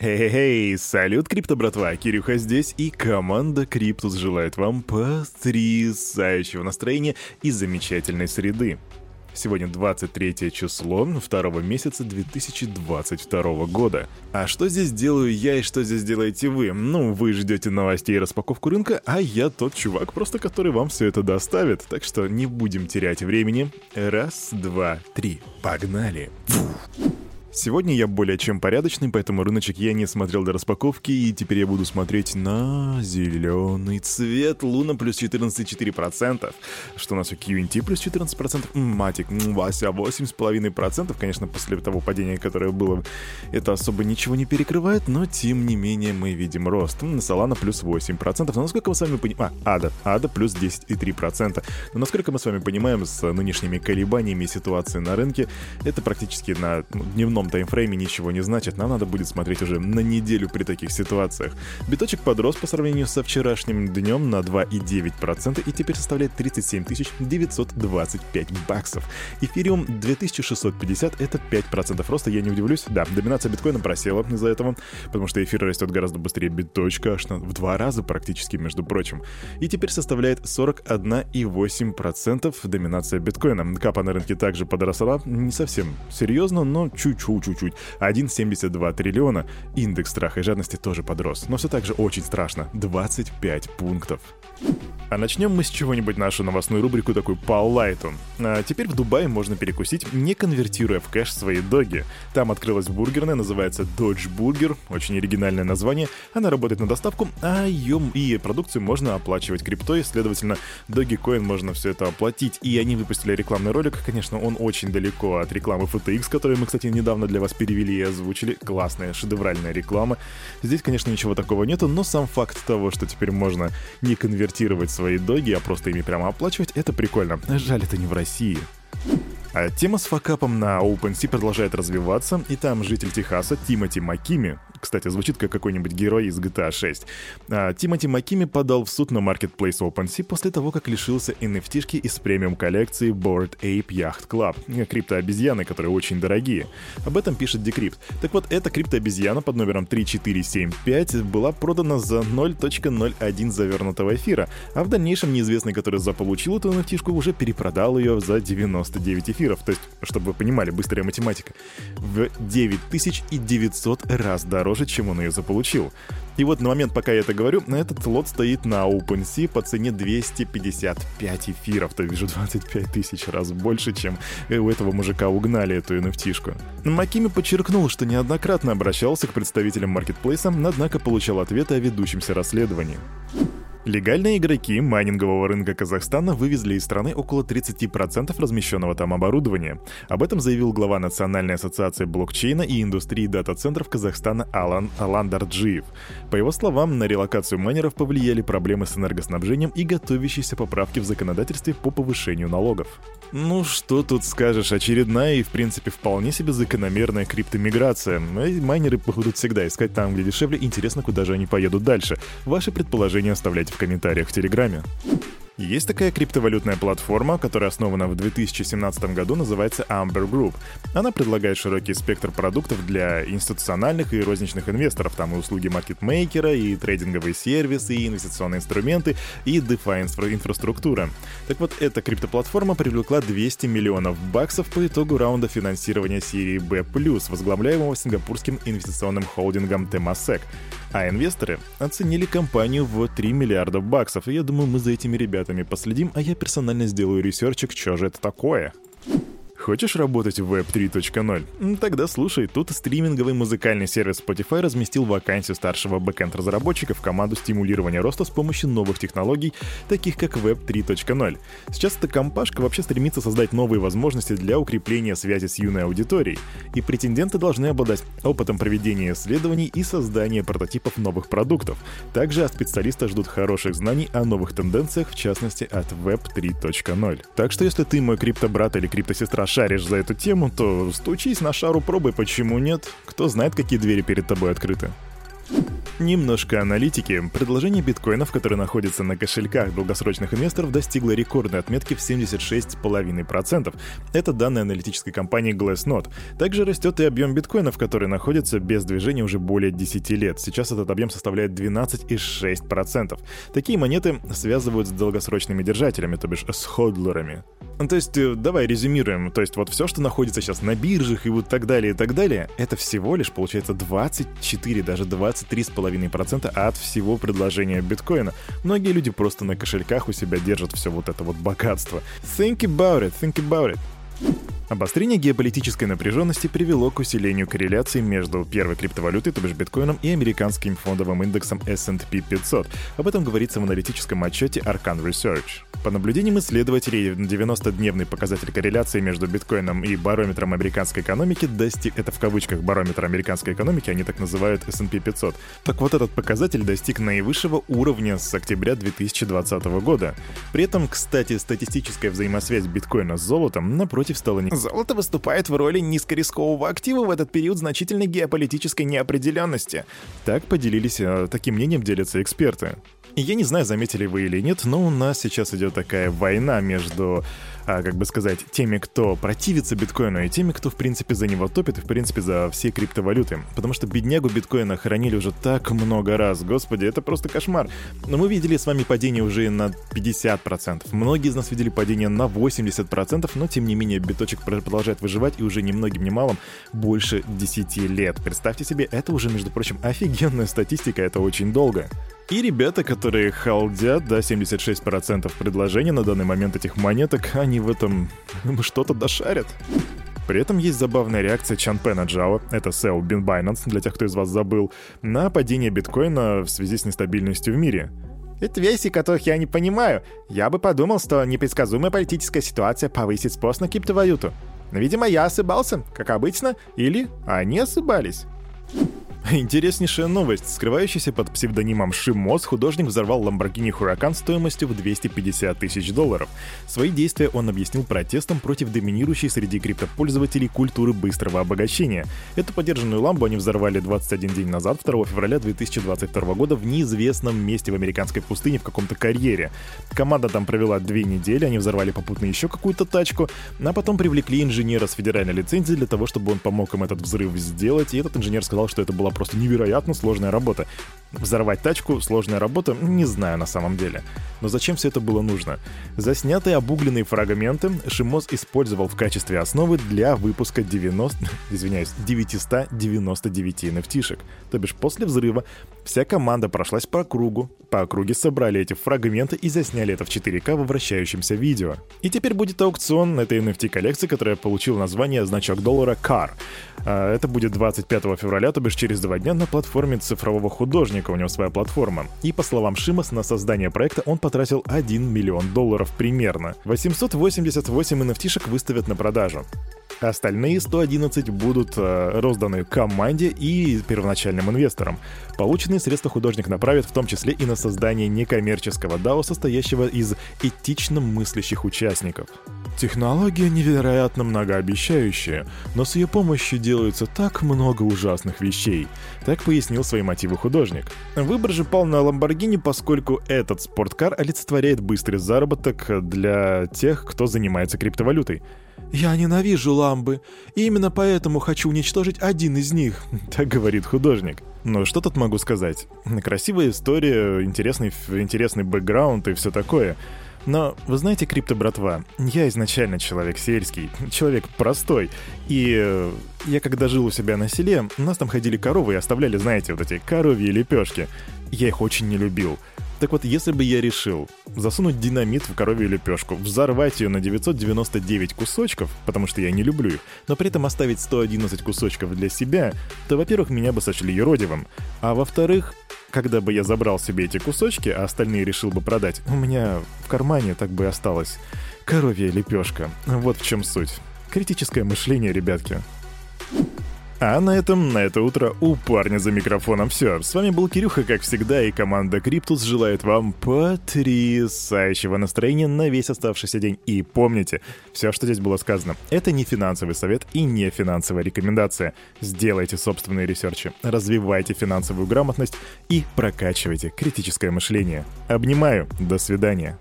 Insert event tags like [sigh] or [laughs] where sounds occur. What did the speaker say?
Эй, салют, крипто братва, Кирюха здесь, и команда Криптус желает вам потрясающего настроения и замечательной среды. Сегодня 23 число второго месяца 2022 года. А что здесь делаю я и что здесь делаете вы? Ну, вы ждете новостей и распаковку рынка, а я тот чувак просто, который вам все это доставит. Так что не будем терять времени. Раз, два, три. Погнали. Фух. Сегодня я более чем порядочный, поэтому рыночек я не смотрел до распаковки, и теперь я буду смотреть на зеленый цвет. Луна плюс 14,4%. Что у нас у QNT плюс 14%? Матик, Вася 8,5%. Конечно, после того падения, которое было, это особо ничего не перекрывает, но тем не менее мы видим рост. Солана плюс 8%. Но насколько мы с вами понимаем... А, Ада. Ада плюс 10,3%. Но насколько мы с вами понимаем, с нынешними колебаниями ситуации на рынке, это практически на дневном таймфрейме ничего не значит, нам надо будет смотреть уже на неделю при таких ситуациях. Биточек подрос по сравнению со вчерашним днем на 2,9% и теперь составляет 37 925 баксов. Эфириум 2650 — это 5% роста, я не удивлюсь. Да, доминация биткоина просела из-за этого, потому что эфир растет гораздо быстрее биточка, аж в два раза практически, между прочим. И теперь составляет 41,8% доминация биткоина. Капа на рынке также подросла, не совсем серьезно, но чуть-чуть чуть-чуть. 1,72 триллиона. Индекс страха и жадности тоже подрос. Но все так же очень страшно. 25 пунктов. А начнем мы с чего-нибудь нашу новостную рубрику такую по лайту. А теперь в Дубае можно перекусить, не конвертируя в кэш свои доги. Там открылась бургерная, называется Dodge Burger, очень оригинальное название. Она работает на доставку, а ее и продукцию можно оплачивать криптой, следовательно, Dogecoin можно все это оплатить. И они выпустили рекламный ролик, конечно, он очень далеко от рекламы FTX, которую мы, кстати, недавно для вас перевели и озвучили. Классная, шедевральная реклама. Здесь, конечно, ничего такого нету, но сам факт того, что теперь можно не конвертировать свои доги, а просто ими прямо оплачивать, это прикольно. Жаль, это не в России. А тема с факапом на OpenSea продолжает развиваться, и там житель Техаса Тимоти Макими кстати, звучит как какой-нибудь герой из GTA 6. А, Тимоти Макими подал в суд на Marketplace OpenSea после того, как лишился NFT-шки из премиум коллекции Bored Ape Yacht Club. Криптообезьяны, которые очень дорогие. Об этом пишет Decrypt. Так вот, эта криптообезьяна под номером 3475 была продана за 0.01 завернутого эфира, а в дальнейшем неизвестный, который заполучил эту NFT-шку, уже перепродал ее за 99 эфиров. То есть, чтобы вы понимали, быстрая математика. В 9900 раз дороже дороже, чем он ее заполучил. И вот на момент, пока я это говорю, этот лот стоит на OpenSea по цене 255 эфиров, то есть 25 тысяч раз больше, чем у этого мужика угнали эту NFT-шку. Макими подчеркнул, что неоднократно обращался к представителям маркетплейса, однако получал ответы о ведущемся расследовании. Легальные игроки майнингового рынка Казахстана вывезли из страны около 30% размещенного там оборудования. Об этом заявил глава Национальной ассоциации блокчейна и индустрии дата-центров Казахстана Алан Алан Дарджиев. По его словам, на релокацию майнеров повлияли проблемы с энергоснабжением и готовящиеся поправки в законодательстве по повышению налогов. Ну что тут скажешь, очередная и в принципе вполне себе закономерная криптомиграция. Майнеры будут всегда искать там, где дешевле, интересно, куда же они поедут дальше. Ваши предположения оставляйте в комментариях в Телеграме. Есть такая криптовалютная платформа, которая основана в 2017 году, называется Amber Group. Она предлагает широкий спектр продуктов для институциональных и розничных инвесторов. Там и услуги маркетмейкера, и трейдинговые сервисы, и инвестиционные инструменты, и DeFi инфраструктура. Так вот, эта криптоплатформа привлекла 200 миллионов баксов по итогу раунда финансирования серии B+, возглавляемого сингапурским инвестиционным холдингом Temasek. А инвесторы оценили компанию в 3 миллиарда баксов, и я думаю, мы за этими ребятами последим, а я персонально сделаю ресерчик, что же это такое. Хочешь работать в Web 3.0? Тогда слушай, тут стриминговый музыкальный сервис Spotify разместил вакансию старшего бэкэнд-разработчика в команду стимулирования роста с помощью новых технологий, таких как Web 3.0. Сейчас эта компашка вообще стремится создать новые возможности для укрепления связи с юной аудиторией, и претенденты должны обладать опытом проведения исследований и создания прототипов новых продуктов. Также от специалиста ждут хороших знаний о новых тенденциях, в частности от Web 3.0. Так что если ты мой криптобрат или криптосестра шаришь за эту тему, то стучись на шару пробы, почему нет? Кто знает, какие двери перед тобой открыты. Немножко аналитики. Предложение биткоинов, которые находятся на кошельках долгосрочных инвесторов, достигло рекордной отметки в 76,5%. Это данные аналитической компании Glassnode. Также растет и объем биткоинов, которые находятся без движения уже более 10 лет. Сейчас этот объем составляет 12,6%. Такие монеты связывают с долгосрочными держателями, то бишь с ходлерами. То есть, э, давай резюмируем. То есть, вот все, что находится сейчас на биржах и вот так далее, и так далее, это всего лишь, получается, 24, даже 23,5% от всего предложения биткоина. Многие люди просто на кошельках у себя держат все вот это вот богатство. Think about it, think about it. Обострение геополитической напряженности привело к усилению корреляции между первой криптовалютой, то бишь биткоином, и американским фондовым индексом S&P 500. Об этом говорится в аналитическом отчете Arcan Research. По наблюдениям исследователей, 90-дневный показатель корреляции между биткоином и барометром американской экономики достиг... Это в кавычках барометр американской экономики, они так называют S&P 500. Так вот, этот показатель достиг наивысшего уровня с октября 2020 года. При этом, кстати, статистическая взаимосвязь биткоина с золотом, напротив, стала не Золото выступает в роли низкорискового актива в этот период значительной геополитической неопределенности. Так поделились, э, таким мнением делятся эксперты. Я не знаю, заметили вы или нет, но у нас сейчас идет такая война между как бы сказать, теми, кто противится биткоину, и теми, кто, в принципе, за него топит, и, в принципе, за все криптовалюты. Потому что беднягу биткоина хранили уже так много раз. Господи, это просто кошмар. Но мы видели с вами падение уже на 50%. Многие из нас видели падение на 80%, но, тем не менее, биточек продолжает выживать, и уже ни многим, ни малым больше 10 лет. Представьте себе, это уже, между прочим, офигенная статистика, это очень долго. И ребята, которые халдят, да, 76% предложений на данный момент этих монеток, они в этом [laughs] что-то дошарят. При этом есть забавная реакция Чанпена Джао, это SEO Bin Binance, для тех, кто из вас забыл, на падение биткоина в связи с нестабильностью в мире. Это вещи, которых я не понимаю. Я бы подумал, что непредсказуемая политическая ситуация повысит спрос на криптовалюту. Но, видимо, я ошибался, как обычно, или они ошибались. Интереснейшая новость. Скрывающийся под псевдонимом Шимос, художник взорвал Lamborghini Huracan стоимостью в 250 тысяч долларов. Свои действия он объяснил протестом против доминирующей среди криптопользователей культуры быстрого обогащения. Эту подержанную ламбу они взорвали 21 день назад, 2 февраля 2022 года, в неизвестном месте в американской пустыне в каком-то карьере. Команда там провела две недели, они взорвали попутно еще какую-то тачку, а потом привлекли инженера с федеральной лицензией для того, чтобы он помог им этот взрыв сделать, и этот инженер сказал, что это была просто невероятно сложная работа. Взорвать тачку — сложная работа, не знаю на самом деле. Но зачем все это было нужно? Заснятые обугленные фрагменты Шимоз использовал в качестве основы для выпуска 90, [laughs] извиняюсь, 999 nft То бишь после взрыва вся команда прошлась по кругу, по округе собрали эти фрагменты и засняли это в 4К во вращающемся видео. И теперь будет аукцион этой NFT-коллекции, которая получила название значок доллара CAR. А, это будет 25 февраля, то бишь через два дня на платформе цифрового художника художника, у него своя платформа. И по словам Шимас, на создание проекта он потратил 1 миллион долларов примерно. 888 nft выставят на продажу. Остальные 111 будут э, розданы команде и первоначальным инвесторам. Полученные средства художник направит в том числе и на создание некоммерческого DAO, состоящего из этично мыслящих участников. Технология невероятно многообещающая, но с ее помощью делается так много ужасных вещей. Так пояснил свои мотивы художник. Выбор же пал на Ламборгини, поскольку этот спорткар олицетворяет быстрый заработок для тех, кто занимается криптовалютой. «Я ненавижу ламбы, и именно поэтому хочу уничтожить один из них», [laughs] — так говорит художник. Но что тут могу сказать? Красивая история, интересный, интересный бэкграунд и все такое — но, вы знаете, крипто, братва, я изначально человек сельский, человек простой. И э, я когда жил у себя на селе, у нас там ходили коровы и оставляли, знаете, вот эти коровьи лепешки. Я их очень не любил. Так вот, если бы я решил засунуть динамит в коровью лепешку, взорвать ее на 999 кусочков, потому что я не люблю их, но при этом оставить 111 кусочков для себя, то, во-первых, меня бы сочли еродивым, а во-вторых, когда бы я забрал себе эти кусочки, а остальные решил бы продать, у меня в кармане так бы и осталась коровья лепешка. Вот в чем суть. Критическое мышление, ребятки. А на этом, на это утро у парня за микрофоном все. С вами был Кирюха, как всегда, и команда Криптус желает вам потрясающего настроения на весь оставшийся день. И помните, все, что здесь было сказано, это не финансовый совет и не финансовая рекомендация. Сделайте собственные ресерчи, развивайте финансовую грамотность и прокачивайте критическое мышление. Обнимаю, до свидания.